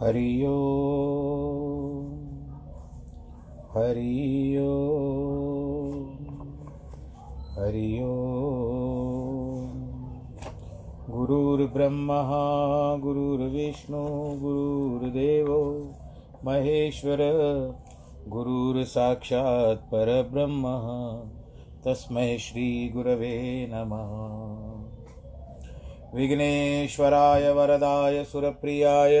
हरि ओम हरि ओम हरि ओम गुरुर्ब्रह्मा गुरुर्विष्णु गुरुर्देवो महेश्वर गुरुर्साक्षात् परब्रह्म तस्मै श्रीगुरवे नमः। विघ्नेश्वराय वरदाय सुरप्रियाय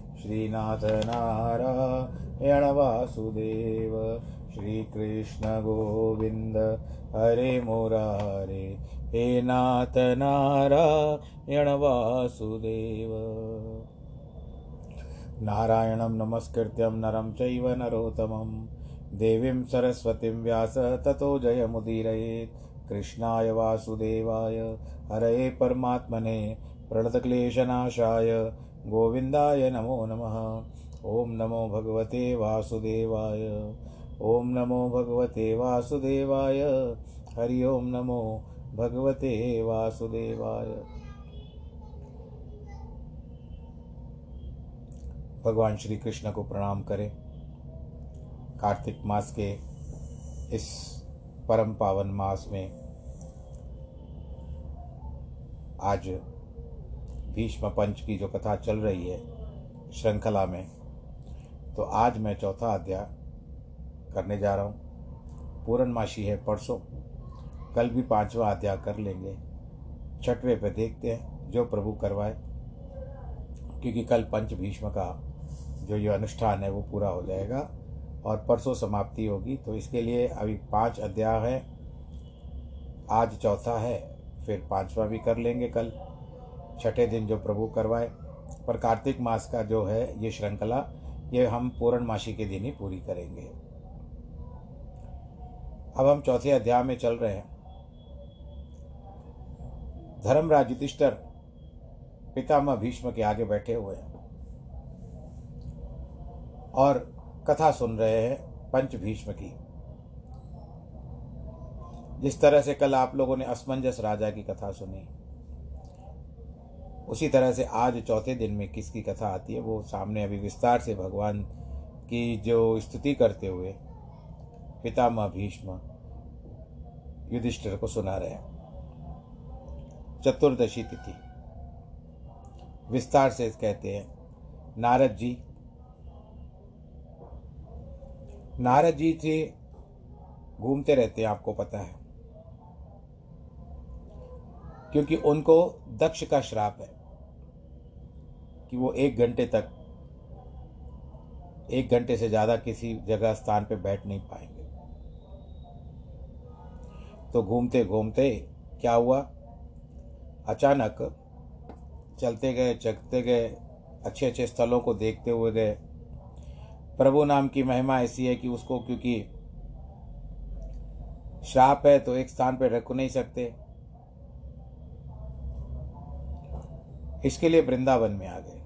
श्रीनाथ नारायण वासुदेव श्रीकृष्ण गोविन्द हरे मुरारे हे नाथ नारायण वासुदेव नारायणं नमस्कृत्यं नरं चैव नरोत्तमं देवीं सरस्वतीं व्यास ततो जयमुदीरयेत्। कृष्णाय वासुदेवाय, हरये परमात्मने, प्रणतक्लेशनाशाय। गोविन्दाय नमो नमः। ॐ नमो भगवते वासुदेवाय। ॐ नमो भगवते वासुदेवाय। हरि ओं नमो भगवते वासुदेवाय। भगवान श्री कृष्ण को प्रणाम करें। कार्तिक मास के इस परम पावन मास में आज भीष्म पंच की जो कथा चल रही है श्रृंखला में तो आज मैं चौथा अध्याय करने जा रहा हूँ। पूर्णमासी है परसों। कल भी पांचवा अध्याय कर लेंगे। छठवें पे देखते हैं जो प्रभु करवाए, क्योंकि कल पंच भीष्म का जो ये अनुष्ठान है वो पूरा हो जाएगा और परसों समाप्ति होगी। तो इसके लिए अभी पाँच अध्याय है। आज चौथा है, फिर पांचवा भी कर लेंगे कल। छठे दिन जो प्रभु करवाए, पर कार्तिक मास का जो है ये श्रृंखला, ये हम पूर्णमासी के दिन ही पूरी करेंगे। अब हम चौथे अध्याय में चल रहे हैं। धर्मराज युधिष्ठर पितामह भीष्म के आगे बैठे हुए हैं और कथा सुन रहे हैं पंच भीष्म की। जिस तरह से कल आप लोगों ने असमंजस राजा की कथा सुनी उसी तरह से आज चौथे दिन में किसकी कथा आती है, वो सामने अभी विस्तार से भगवान की जो स्तुति करते हुए पितामह भीष्म युधिष्ठिर को सुना रहे हैं। चतुर्दशी तिथि। विस्तार से कहते हैं, नारद जी। नारद जी से घूमते रहते हैं, आपको पता है। क्योंकि उनको दक्ष का श्राप है। कि वो एक घंटे तक, एक घंटे से ज़्यादा किसी जगह स्थान पे बैठ नहीं पाएँगे। तो घूमते घूमते क्या हुआ? अचानक चलते गए चलते गए अच्छे अच्छे स्थलों को देखते हुए गए। प्रभु नाम की महिमा ऐसी है कि उसको, क्योंकि श्राप है तो एक स्थान पर रख नहीं सकते। इसके लिए वृंदावन में आ गए।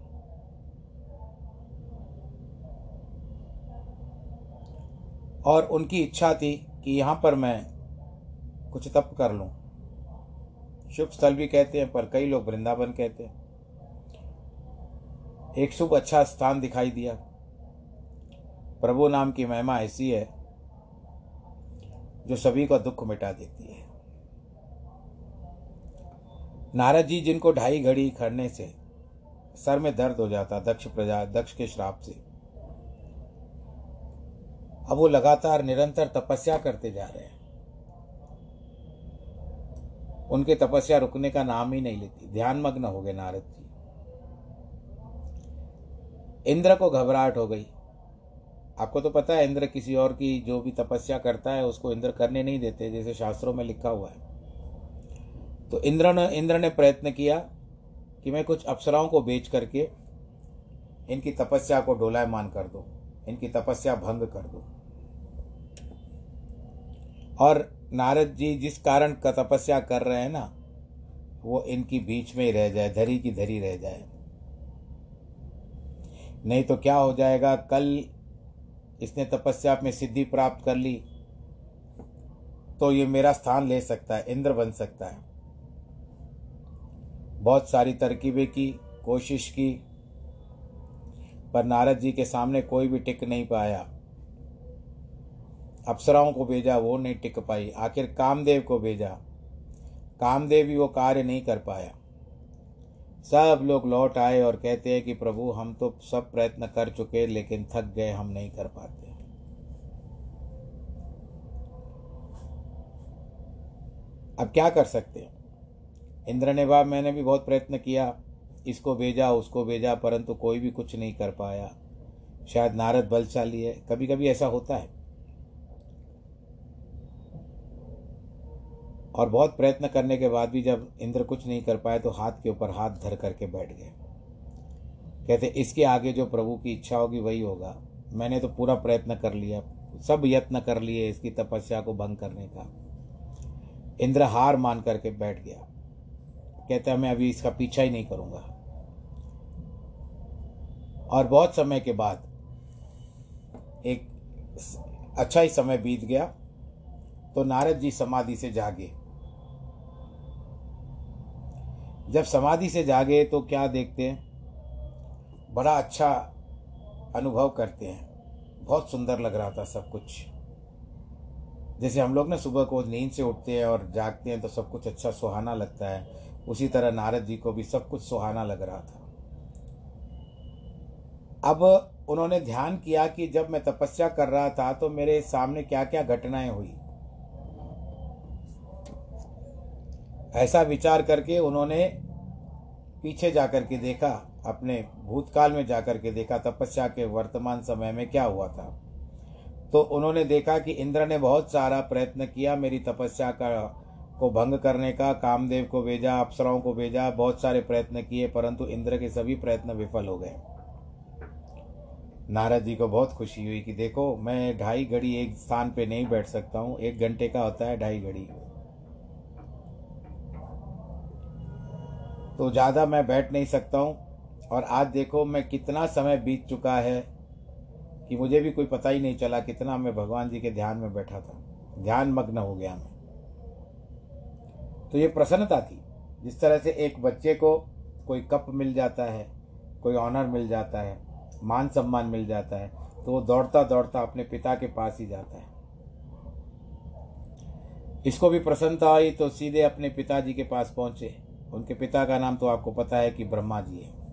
और उनकी इच्छा थी कि यहाँ पर मैं कुछ तप कर लूँ। शुभ स्थल भी कहते हैं, पर कई लोग वृंदावन कहते हैं। एक शुभ अच्छा स्थान दिखाई दिया। प्रभु नाम की महिमा ऐसी है जो सभी का दुख मिटा देती है। नारद जी जिनको ढाई घड़ी खड़ने से सर में दर्द हो जाता, दक्ष प्रजा, दक्ष के श्राप से अब वो लगातार निरंतर तपस्या करते जा रहे हैं। उनके तपस्या रुकने का नाम ही नहीं लेती। ध्यान मग्न हो गए नारद जी। इंद्र को घबराहट हो गई। आपको तो पता है, इंद्र किसी और की जो भी तपस्या करता है, उसको इंद्र करने नहीं देते, जैसे शास्त्रों में लिखा हुआ है। तो इंद्र ने इंद्र ने प्रयत्न किया कि मैं कुछ अप्सराओं को बेच करके इनकी तपस्या को डोलायमान कर दो, इनकी तपस्या भंग कर दो। और नारद जी जिस कारण का तपस्या कर रहे हैं ना, वो इनकी बीच में ही रह जाए, धरी की धरी रह जाए। नहीं तो क्या हो जाएगा, कल इसने तपस्या में सिद्धि प्राप्त कर ली तो ये मेरा स्थान ले सकता है, इंद्र बन सकता है। बहुत सारी तरकीबें की, कोशिश की, पर नारद जी के सामने कोई भी टिक नहीं पाया। अप्सराओं को भेजा, वो नहीं टिक पाई। आखिर कामदेव को भेजा। कामदेव भी वो कार्य नहीं कर पाया। सब लोग लौट आए और कहते हैं कि प्रभु, हम तो सब प्रयत्न कर चुके लेकिन थक गए, हम नहीं कर पाते। अब क्या कर सकते हैं? इंद्र ने बाब मैंने भी बहुत प्रयत्न किया। इसको भेजा, उसको भेजा, परंतु कोई भी कुछ नहीं कर पाया। शायद नारद बलशाली है। कभी कभी ऐसा होता है। और बहुत प्रयत्न करने के बाद भी जब इंद्र कुछ नहीं कर पाए तो हाथ के ऊपर हाथ धर करके बैठ गए। कहते, इसके आगे जो प्रभु की इच्छा होगी, वही होगा। मैंने तो पूरा प्रयत्न कर लिया, सब यत्न कर लिए इसकी तपस्या को भंग करने का। इंद्र हार मान करके बैठ गया। कहते, मैं अभी इसका पीछा ही नहीं करूँगा। और बहुत समय के बाद, एक अच्छा ही समय बीत गया। तो नारद जी समाधि से जागे। जब समाधि से जागे तो क्या देखते हैं? बड़ा अच्छा अनुभव करते हैं। बहुत सुंदर लग रहा था सब कुछ। जैसे हम लोग ना सुबह को नींद से उठते हैं और जागते हैं तो सब कुछ अच्छा सुहाना लगता है। उसी तरह नारद जी को भी सब कुछ सुहाना लग रहा था। अब उन्होंने ध्यान किया कि जब मैं तपस्या कर रहा था तो मेरे सामने क्या क्या घटनाएँ हुई। ऐसा विचार करके उन्होंने पीछे जाकर के देखा, अपने भूतकाल में जाकर के देखा, तपस्या के वर्तमान समय में क्या हुआ था। तो उन्होंने देखा कि इंद्र ने बहुत सारा प्रयत्न किया मेरी तपस्या का, को भंग करने का, कामदेव को भेजा, अप्सराओं को भेजा, बहुत सारे प्रयत्न किए, परंतु इंद्र के सभी प्रयत्न विफल हो गए। नारद जी को बहुत खुशी हुई कि देखो, मैं ढाई घड़ी एक स्थान पे नहीं बैठ सकता हूँ, एक घंटे का होता है ढाई घड़ी। तो ज़्यादा मैं बैठ नहीं सकता हूँ। और आज देखो, मैं कितना समय बीत चुका है कि मुझे भी कोई पता ही नहीं चला कितना मैं भगवान जी के ध्यान में बैठा था। ध्यान मग्न हो गया मैं। तो ये प्रसन्नता थी। जिस तरह से एक बच्चे को कोई कप मिल जाता है, कोई ऑनर मिल जाता है, मान सम्मान मिल जाता है तो वो दौड़ता दौड़ता अपने पिता के पास ही जाता है। इसको भी प्रसन्नता आई तो सीधे अपने पिताजी के पास पहुँचे। उनके पिता का नाम तो आपको पता है कि ब्रह्मा जी है।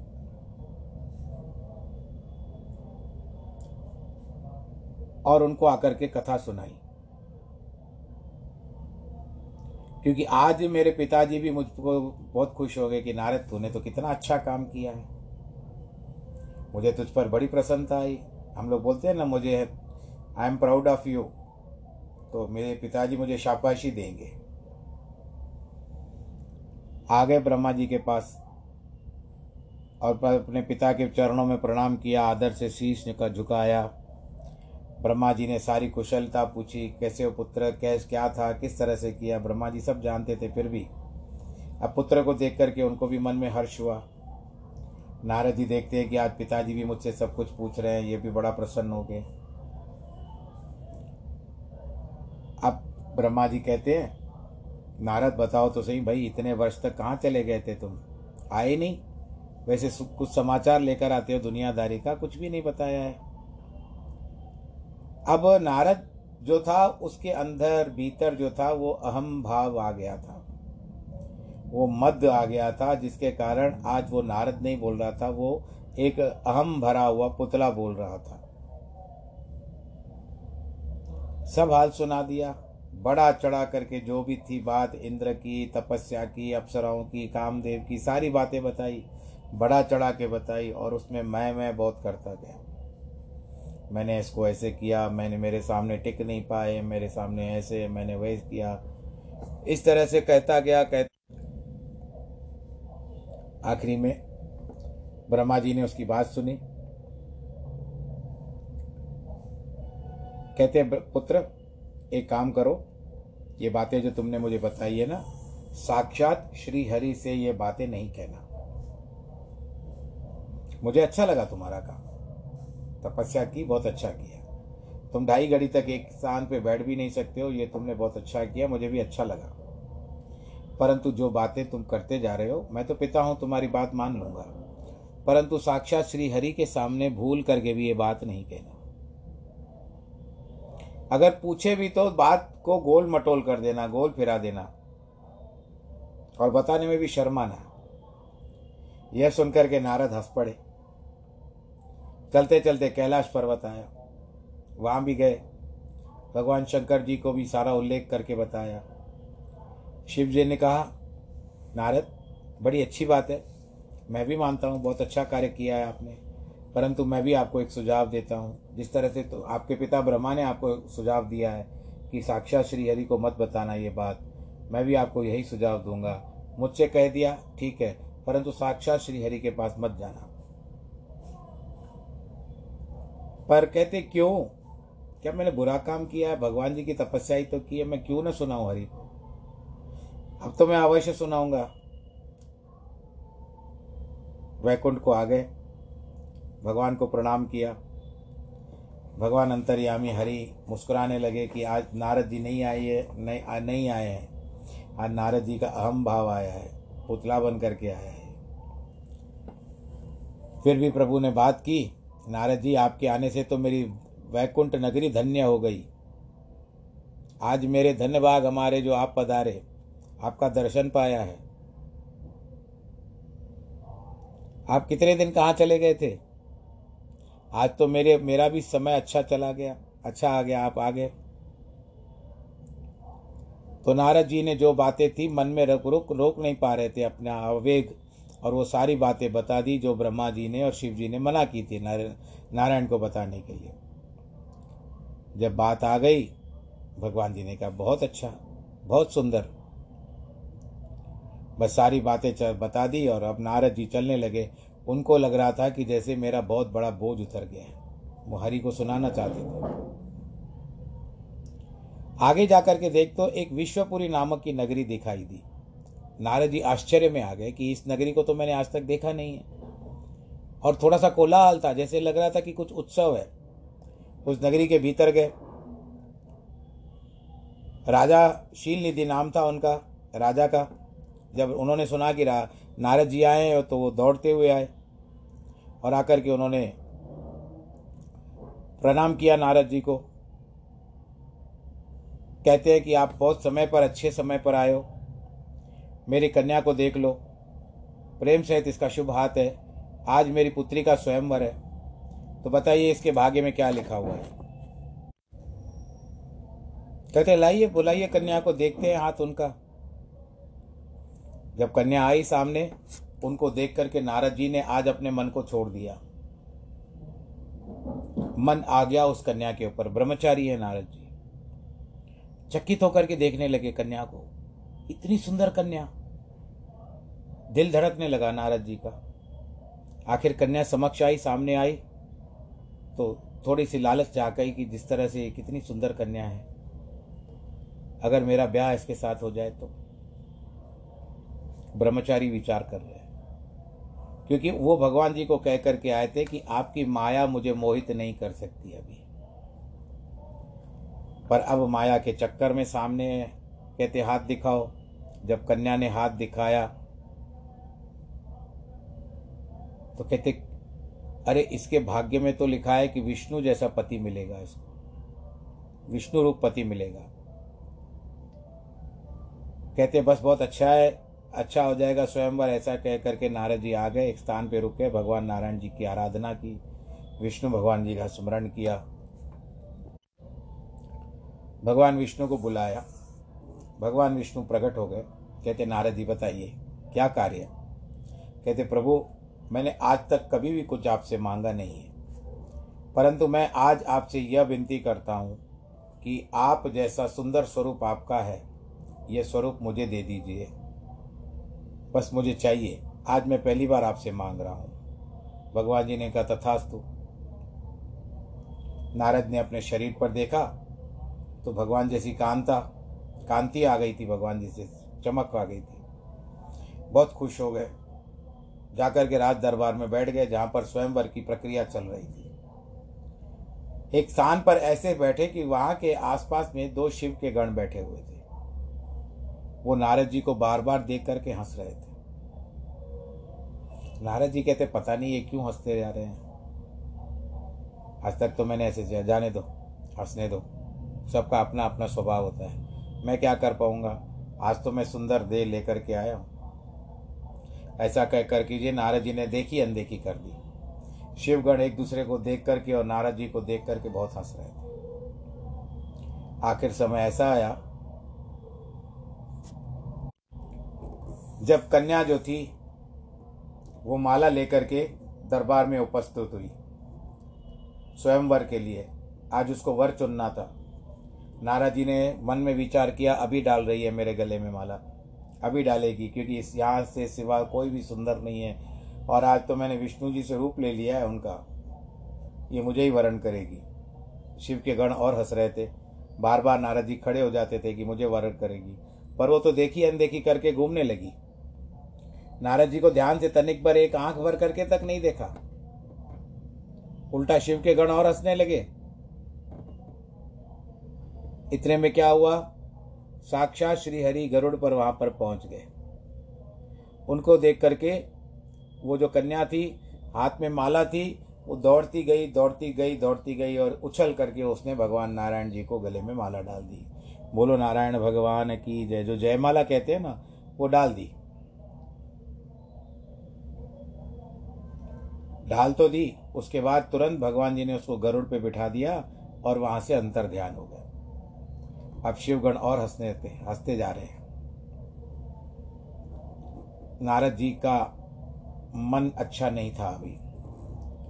और उनको आकर के कथा सुनाई। क्योंकि आज मेरे पिताजी भी मुझको बहुत खुश हो गए कि नारद, तूने तो कितना अच्छा काम किया है। मुझे तुझ पर बड़ी प्रसन्नता आई। हम लोग बोलते हैं ना, मुझे I am proud of you तो मेरे पिताजी मुझे शाबाशी देंगे। आ गए ब्रह्मा जी के पास और अपने पिता के चरणों में प्रणाम किया, आदर से शीश का झुकाया। ब्रह्मा जी ने सारी कुशलता पूछी, कैसे वो पुत्र? कैस, क्या था? किस तरह से किया? ब्रह्मा जी सब जानते थे फिर भी। अब पुत्र को देख करके उनको भी मन में हर्ष हुआ। नारद जी देखते हैं कि आज पिताजी भी मुझसे सब कुछ पूछ रहे हैं, ये भी बड़ा प्रसन्न हो गए। अब ब्रह्मा जी कहते हैं नारद बताओ तो सही, भाई, इतने वर्ष तक कहाँ चले गए थे तुम? आए नहीं। वैसे कुछ समाचार लेकर आते हो, दुनियादारी का कुछ भी नहीं बताया है। अब नारद जो था, उसके अंदर भीतर जो था, वो अहम भाव आ गया था। वो मद आ गया था, जिसके कारण आज वो नारद नहीं बोल रहा था, वो एक अहम भरा हुआ पुतला बोल रहा था। सब हाल सुना दिया। बड़ा चढ़ा करके जो भी थी बात, इंद्र की, तपस्या की, अप्सराओं की, कामदेव की, सारी बातें बताई, बड़ा चढ़ा के बताई, और उसमें मैं मैं बहुत करता गया। मैंने इसको ऐसे किया, मैंने, मेरे सामने टिक नहीं पाए, मेरे सामने ऐसे, मैंने वैसे किया। इस तरह से कहता गया, कह आखिरी में ब्रह्मा जी ने उसकी बात सुनी। कहते पुत्र एक काम करो, ये बातें जो तुमने मुझे बताई है ना, साक्षात श्री हरि से ये बातें नहीं कहना। मुझे अच्छा लगा तुम्हारा काम। तपस्या की बहुत अच्छा किया। तुम ढाई घड़ी तक एक स्थान पे बैठ भी नहीं सकते हो, ये तुमने बहुत अच्छा किया, मुझे भी अच्छा लगा। परंतु जो बातें तुम करते जा रहे हो, मैं तो पिता हूँ, तुम्हारी बात मान लूँगा। परंतु साक्षात श्री हरि के सामने भूल करके भी ये बात नहीं कहना। अगर पूछे भी तो बात को गोल मटोल कर देना, गोल फिरा देना। और बताने में भी शर्माना यह सुनकर के नारद हंस पड़े। चलते चलते कैलाश पर्वत आया। वहाँ भी गए। भगवान शंकर जी को भी सारा उल्लेख करके बताया। शिव जी ने कहा, नारद, बड़ी अच्छी बात है। मैं भी मानता हूँ, बहुत अच्छा कार्य किया है आपने। परंतु मैं भी आपको एक सुझाव देता हूँ। जिस तरह से तो आपके पिता ब्रह्मा ने आपको सुझाव दिया है कि साक्षात श्री हरि को मत बताना ये बात। मैं भी आपको यही सुझाव दूँगा। मुझसे कह दिया, ठीक है, परंतु साक्षात श्री हरि के पास मत जाना। पर कहते क्यों? क्या मैंने बुरा काम किया है? भगवान जी की तपस्या ही तो की है, मैं क्यों ना सुनाऊं हरि को? अब तो मैं अवश्य सुनाऊँगा। वैकुंठ को आ गए। भगवान को प्रणाम किया। भगवान अंतर्यामी हरि मुस्कुराने लगे कि आज नारद जी नहीं आई है, नहीं नहीं आए हैं। आज नारद जी का अहम भाव आया है, पुतला बन करके आया है। फिर भी प्रभु ने बात की, नारद जी, आपके आने से तो मेरी वैकुंठ नगरी धन्य हो गई। आज मेरे धन्य हमारे जो आप पधारे, आपका दर्शन पाया है। आप कितने दिन कहाँ चले गए थे? आज तो मेरे, मेरा भी समय अच्छा चला गया। अच्छा आ गया, आप आ गए तो नारद जी ने जो बातें थी, मन में रुक रुक, रोक नहीं पा रहे थे अपना आवेग, और वो सारी बातें बता दी जो ब्रह्मा जी ने और शिव जी ने मना की थी नारायण को बताने के लिए। जब बात आ गई, भगवान जी ने कहा, बहुत अच्छा बहुत सुंदर। बस सारी बातें बता दी और अब नारद जी चलने लगे। उनको लग रहा था कि जैसे मेरा बहुत बड़ा बोझ उतर गया है। वो हरि को सुनाना चाहते थे। आगे जाकर के देख तो एक विश्वपुरी नामक की नगरी दिखाई दी। नारद जी आश्चर्य में आ गए कि इस नगरी को तो मैंने आज तक देखा नहीं है। और थोड़ा सा कोलाहल था, जैसे लग रहा था कि कुछ उत्सव है। उस नगरी के भीतर गए। राजा शील निधि नाम था उनका, राजा का। जब उन्होंने सुना कि नारद जी आए तो वो दौड़ते हुए आए और आकर के उन्होंने प्रणाम किया नारद जी को। कहते हैं कि आप बहुत समय पर, अच्छे समय पर आए हो। मेरी कन्या को देख लो। प्रेम सहित इसका शुभ हाथ है। आज मेरी पुत्री का स्वयंवर है। तो बताइए इसके भाग्य में क्या लिखा हुआ है? कहते लाइए, बुलाइए कन्या को, देखते हैं हाथ उनका। जब कन्या आई सामने, उनको देख करके नारद जी ने आज अपने मन को छोड़ दिया। मन आ गया उस कन्या के ऊपर। ब्रह्मचारी है नारद जी। चकित होकर के देखने लगे कन्या को। इतनी सुंदर कन्या। दिल धड़कने लगा नारद जी का। आखिर कन्या समक्ष आई, सामने आई तो थोड़ी सी लालच जा गई कि जिस तरह से कितनी सुंदर कन्या है। अगर मेरा ब्याह इसके साथ हो जाए तो। ब्रह्मचारी विचार कर रहे हैं। क्योंकि वो भगवान जी को कह करके आए थे कि आपकी माया मुझे मोहित नहीं कर सकती अभी। पर अब माया के चक्कर में सामने कहते, हाथ दिखाओ। जब कन्या ने हाथ दिखाया तो कहते, अरे, इसके भाग्य में तो लिखा है कि विष्णु जैसा पति मिलेगा इसको। विष्णु रूप पति मिलेगा। कहते, बस बहुत अच्छा है अच्छा हो जाएगा, स्वयंवर ऐसा कह करके नारद जी आ गए, एक स्थान पे रुके भगवान नारायण जी की आराधना की, विष्णु भगवान जी का स्मरण किया। भगवान विष्णु को बुलाया। भगवान विष्णु प्रकट हो गए, कहते, नारद जी, बताइए, क्या कार्य है? कहते, प्रभु, मैंने आज तक कभी भी कुछ आपसे मांगा नहीं है, परंतु मैं आज आपसे यह विनती करता हूँ कि आप जैसा सुंदर स्वरूप आपका है यह स्वरूप मुझे दे दीजिए। बस मुझे चाहिए। आज मैं पहली बार आपसे मांग रहा हूँ। भगवान जी ने कहा, तथास्तु। नारद ने अपने शरीर पर देखा तो भगवान जैसी कांता, कांति आ गई थी, भगवान जी से चमक आ गई थी। बहुत खुश हो गए। जाकर के राज दरबार में बैठ गए, जहाँ पर स्वयंवर की प्रक्रिया चल रही थी। एक स्थान पर ऐसे बैठे कि वहाँ के आसपास में दो शिव के गण बैठे हुए थे। वो नारद जी को बार बार देख करके हंस रहे थे। नारद जी कहते, पता नहीं ये क्यों हँसते जा रहे हैं? आज तक तो मैंने ऐसे जाने दो, हंसने दो। सबका अपना अपना स्वभाव होता है। मैं क्या कर पाऊँगा? आज तो मैं सुंदर देह लेकर के आया हूँ। ऐसा कह कर कीजिए, नारद जी ने देखी, अनदेखी कर दी। शिवगढ़ एक दूसरे को देख करके और नारद जी को देख करके बहुत हंस रहे थे। आखिर समय ऐसा आया, जब कन्या जो थी वो माला लेकर के दरबार में उपस्थित हुई। स्वयंवर के लिए। आज उसको वर चुनना था। नारद जी ने मन में विचार किया, अभी डाल रही है मेरे गले में माला। अभी डालेगी, क्योंकि इस यहाँ से सिवा कोई भी सुंदर नहीं है। और आज तो मैंने विष्णु जी से रूप ले लिया है उनका। ये मुझे ही वरण करेगी। शिव के गण और हंस रहे थे। बार बार नारद जी खड़े हो जाते थे कि मुझे वरण करेगी। पर वो तो देखी अनदेखी करके घूमने लगी। नारद जी को ध्यान से तनिक पर एक आँख भर करके तक नहीं देखा। उल्टा शिव के गण और हंसने लगे। इतने में क्या हुआ? साक्षात श्री हरि गरुड़ पर वहाँ पर पहुँच गए। उनको देख करके वो जो कन्या थी, हाथ में माला थी, वो दौड़ती गई दौड़ती गई दौड़ती गई और उछल करके उसने भगवान नारायण जी को गले में माला डाल दी। बोलो, नारायण भगवान की जय, जो जयमाला कहते हैं ना, वो डाल दी। ढाल तो दी, उसके बाद तुरंत भगवान जी ने उसको गरुड़ पे बिठा दिया और वहाँ से अंतर ध्यान हो गया अब शिवगण और हंसने हँसते जा रहे हैं। नारद जी का मन अच्छा नहीं था अभी।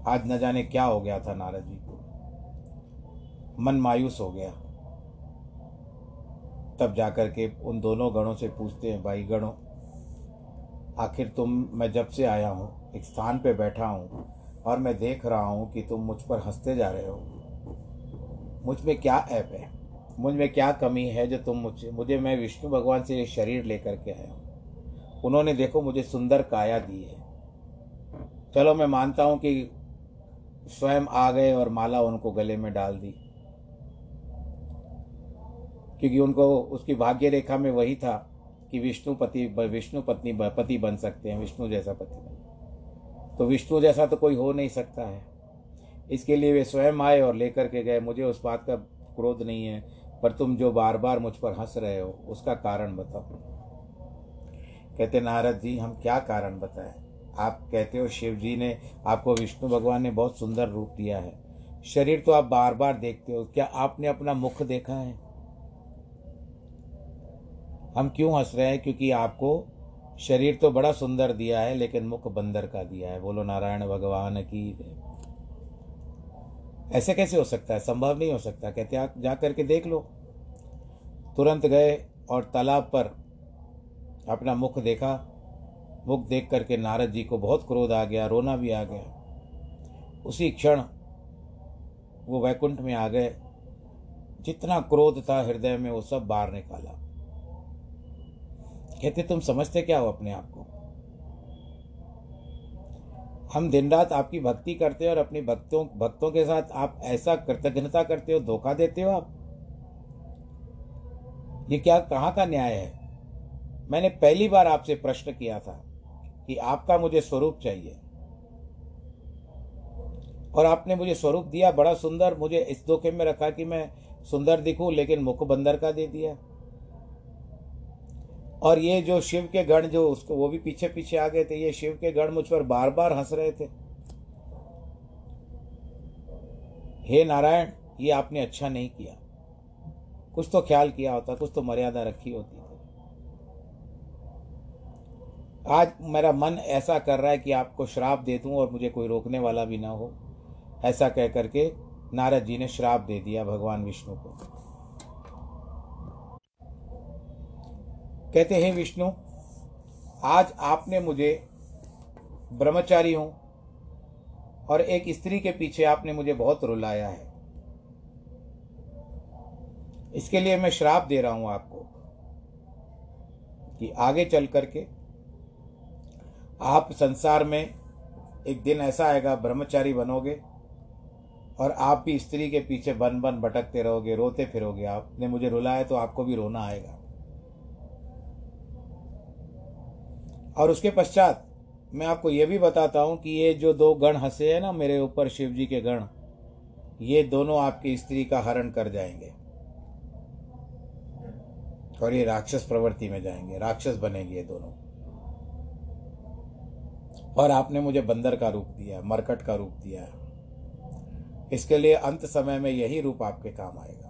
आज न जाने क्या हो गया था नारद जी को। मन मायूस हो गया। तब जाकर के उन दोनों गणों से पूछते हैं, भाई गणों, आखिर तुम, मैं जब से आया हूँ एक स्थान पे बैठा हूँ और मैं देख रहा हूँ कि तुम मुझ पर हँसते जा रहे हो। मुझमें क्या ऐप है? मुझमें क्या कमी है जो तुम मुझे मुझे, मैं विष्णु भगवान से ये शरीर लेकर के आया हूँ। उन्होंने देखो मुझे सुंदर काया दी है। चलो मैं मानता हूँ कि स्वयं आ गए और माला उनको गले में डाल दी। क्योंकि उनको, उसकी भाग्य रेखा में वही था कि विष्णु पति विष्णु पत्नी पति बन सकते हैं, विष्णु जैसा पति तो विष्णु जैसा तो कोई हो नहीं सकता है। इसके लिए वे स्वयं आए और लेकर के गए। मुझे उस बात का क्रोध नहीं है, पर तुम जो बार बार मुझ पर हंस रहे हो, उसका कारण बताओ। कहते, नारद जी, हम क्या कारण बताएँ? आप कहते हो, शिव जी ने आपको विष्णु भगवान ने बहुत सुंदर रूप दिया है। शरीर तो आप बार बार देखते हो, क्या आपने अपना मुख देखा है? हम क्यों हंस रहे हैं? क्योंकि आपको शरीर तो बड़ा सुंदर दिया है, लेकिन मुख बंदर का दिया है। बोलो, नारायण भगवान की ऐसे कैसे हो सकता है? संभव नहीं हो सकता। कहते आप जा करके देख लो। तुरंत गए और तालाब पर अपना मुख देखा। मुख देख करके नारद जी को बहुत क्रोध आ गया, रोना भी आ गया। उसी क्षण वो वैकुंठ में आ गए। जितना क्रोध था हृदय में, वो सब बाहर निकाला। कहते, तुम समझते क्या हो अपने आप को? हम दिन रात आपकी भक्ति करते हो और अपनी भक्तों भक्तों के साथ आप ऐसा कृतज्ञता करते हो, धोखा देते हो आप? ये क्या, कहाँ का न्याय है? मैंने पहली बार आपसे प्रश्न किया था कि आपका मुझे स्वरूप चाहिए और आपने मुझे स्वरूप दिया, बड़ा सुंदर, मुझे इस धोखे में रखा कि मैं सुंदर दिखूं, लेकिन मुख बंदर का दे दिया। और ये जो शिव के गण जो उसको, वो भी पीछे पीछे आ गए थे, ये शिव के गण मुझ पर बार बार हंस रहे थे। हे नारायण, ये आपने अच्छा नहीं किया। कुछ तो ख्याल किया होता, कुछ तो मर्यादा रखी होती आज मेरा मन ऐसा कर रहा है कि आपको श्राप दे दूँ और मुझे कोई रोकने वाला भी ना हो। ऐसा कह करके नारद जी ने श्राप दे दिया भगवान विष्णु को। कहते हैं विष्णु, आज आपने मुझे ब्रह्मचारी हूँ और एक स्त्री के पीछे आपने मुझे बहुत रुलाया है। इसके लिए मैं श्राप दे रहा हूँ आपको कि आगे चल करके आप संसार में एक दिन ऐसा आएगा, ब्रह्मचारी बनोगे और आप भी स्त्री के पीछे बन बन भटकते रहोगे, रोते फिरोगे। आपने मुझे रुलाया तो आपको भी रोना आएगा। और उसके पश्चात मैं आपको यह भी बताता हूँ कि ये जो दो गण हंसे हैं ना मेरे ऊपर शिव जी के गण, ये दोनों आपकी स्त्री का हरण कर जाएँगे। और ये राक्षस प्रवृत्ति में जाएँगे, राक्षस बनेंगे ये दोनों। और आपने मुझे बंदर का रूप दिया, मरकट का रूप दिया। है इसके लिए अंत समय में यही रूप आपके काम आएगा।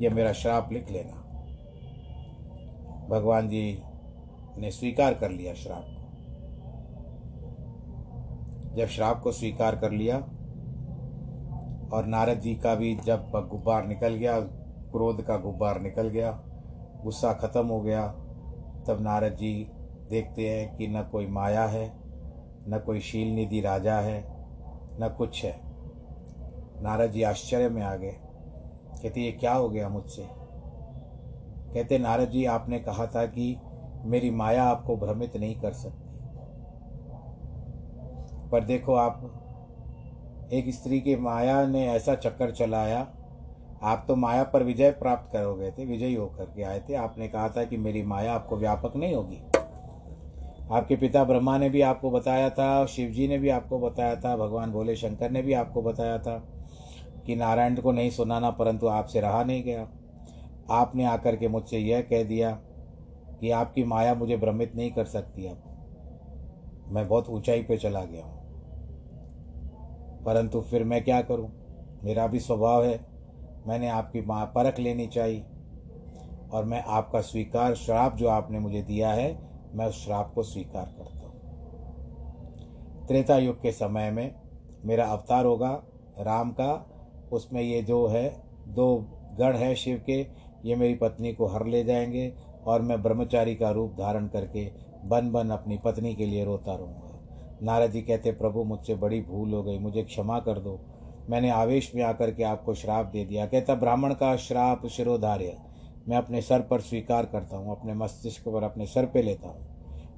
यह मेरा श्राप लिख लेना। भगवान जी ने स्वीकार कर लिया श्राप को। जब श्राप को स्वीकार कर लिया और नारद जी का भी जब गुब्बार निकल गया, क्रोध का गुब्बार निकल गया, गुस्सा खत्म हो गया, तब नारद जी देखते हैं कि न कोई माया है, न कोई शील निधि राजा है, न कुछ है। नारद जी आश्चर्य में आ गए। कहते, ये क्या हो गया मुझसे? कहते, नारद जी, आपने कहा था कि मेरी माया आपको भ्रमित नहीं कर सकती। पर देखो आप, एक स्त्री की माया ने ऐसा चक्कर चलाया, आप तो माया पर विजय प्राप्त करोगे थे, विजयी होकर के आए थे। आपने कहा था कि मेरी माया आपको व्यापक नहीं होगी। आपके पिता ब्रह्मा ने भी आपको बताया था शिव जी ने भी आपको बताया था, भगवान भोले शंकर ने भी आपको बताया था कि नारायण को नहीं सुनाना, परंतु आपसे रहा नहीं गया। आपने आकर के मुझसे यह कह दिया कि आपकी माया मुझे भ्रमित नहीं कर सकती अब। मैं बहुत ऊंचाई पे चला गया हूँ। परंतु फिर मैं क्या करूँ? मेरा भी स्वभाव है, मैंने आपकी माँ परख लेनी चाहिए। और मैं आपका स्वीकार, श्राप जो आपने मुझे दिया है, मैं उस श्राप को स्वीकार करता हूँ। त्रेता युग के समय में मेरा अवतार होगा, राम का। उसमें ये जो है, दो गढ़ है शिव के, ये मेरी पत्नी को हर ले जाएँगे। और मैं ब्रह्मचारी का रूप धारण करके बन बन अपनी पत्नी के लिए रोता रहूँगा। नारद जी कहते, प्रभु, मुझसे बड़ी भूल हो गई, मुझे क्षमा कर दो। मैंने आवेश में आकर के आपको श्राप दे दिया। कहता, ब्राह्मण का श्राप शिरोधार्य। मैं अपने सर पर स्वीकार करता हूँ, अपने मस्तिष्क पर अपने सर पे लेता हूँ।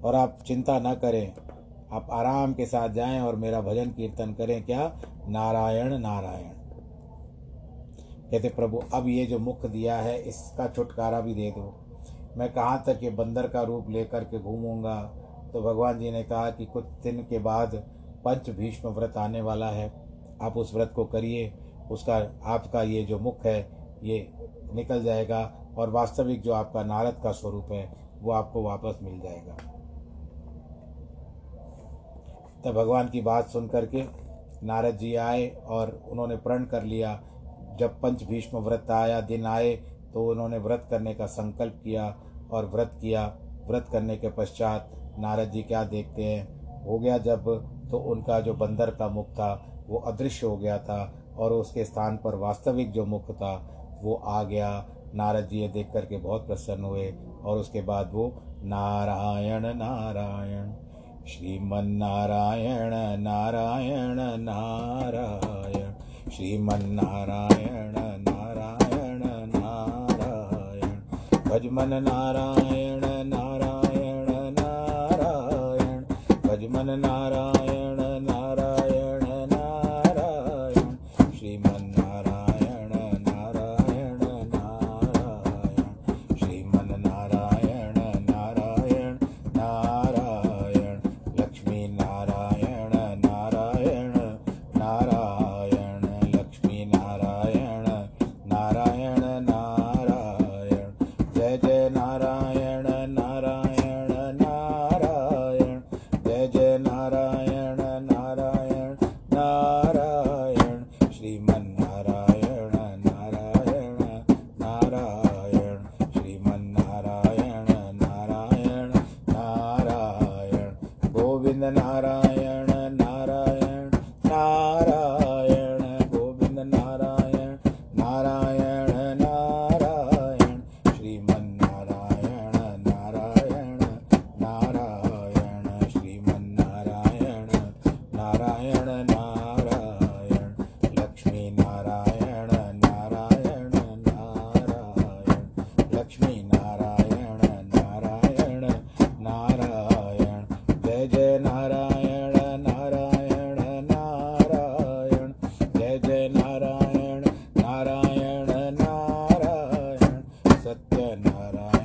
और आप चिंता न करें, आप आराम के साथ जाएँ और मेरा भजन कीर्तन करें। क्या? नारायण नारायण। कहते, प्रभु, अब ये जो मुख दिया है, इसका छुटकारा भी दे दो। मैं कहाँ तक ये बंदर का रूप लेकर के घूमूँगा? तो भगवान जी ने कहा कि कुछ दिन के बाद पंच भीष्म व्रत आने वाला है। आप उस व्रत को करिए। उसका, आपका ये जो मुख है, ये निकल जाएगा और वास्तविक जो आपका नारद का स्वरूप है, वो आपको वापस मिल जाएगा। तब भगवान की बात सुन करके नारद जी आए और उन्होंने प्रण कर लिया। जब पंच भीष्म व्रत आया, दिन आए तो उन्होंने व्रत करने का संकल्प किया। और व्रत किया। व्रत करने के पश्चात नारद जी क्या देखते हैं? हो गया जब तो उनका जो बंदर का मुख था, वो अदृश्य हो गया था और उसके स्थान पर वास्तविक जो मुख था, वो आ गया। नारद जी ये देख करके बहुत प्रसन्न हुए और उसके बाद वो, नारायण नारायण, श्रीमन्नारायण, नारायण नारायण, श्रीमन्नारायण भजमन नारायण नारायण नारायण। भजमन नारायण। Nara.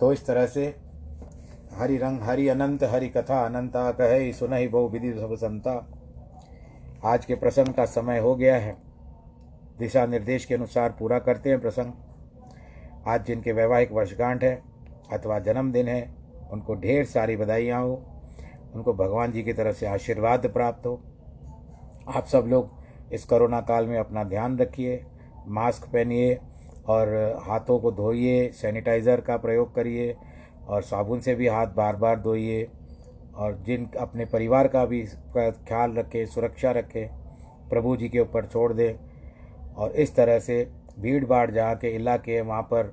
तो इस तरह से हरि रंग, हरि अनंत, हरि कथा अनंता कहे, सुनहि बहु विधि सब संता। आज के प्रसंग का समय हो गया है। दिशा निर्देश के अनुसार पूरा करते हैं प्रसंग। आज जिनके वैवाहिक वर्षगांठ है अथवा जन्मदिन है, उनको ढेर सारी बधाइयाँ हो। उनको भगवान जी की तरफ़ से आशीर्वाद प्राप्त हो। आप सब लोग इस कोरोना काल में अपना ध्यान रखिए, मास्क पहनिए और हाथों को धोइए सैनिटाइज़र का प्रयोग करिए और साबुन से भी हाथ बार बार धोइए और जिन, अपने परिवार का भी ख्याल रखें, सुरक्षा रखें, प्रभु जी के ऊपर छोड़ दें और इस तरह से भीड़ भाड़ जहाँ के इलाके हैं, वहाँ पर,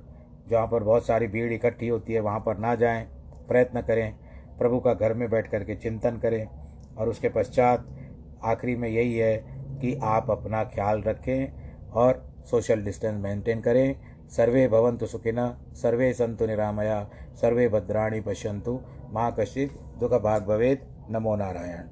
जहाँ पर बहुत सारी भीड़ इकट्ठी होती है, वहाँ पर ना जाएँ, प्रयत्न करें, प्रभु का घर में बैठ कर के चिंतन करें और उसके पश्चात आखिरी में यही है कि आप अपना ख्याल रखें और सोशल डिस्टेंस मेंटेन करें। सर्वे भवन्तु सुखिना सर्वे सन्तु निरामया, सर्वे भद्राणी पश्यंतु माँ कश्चित दुख भाग भवेद नमो नारायण।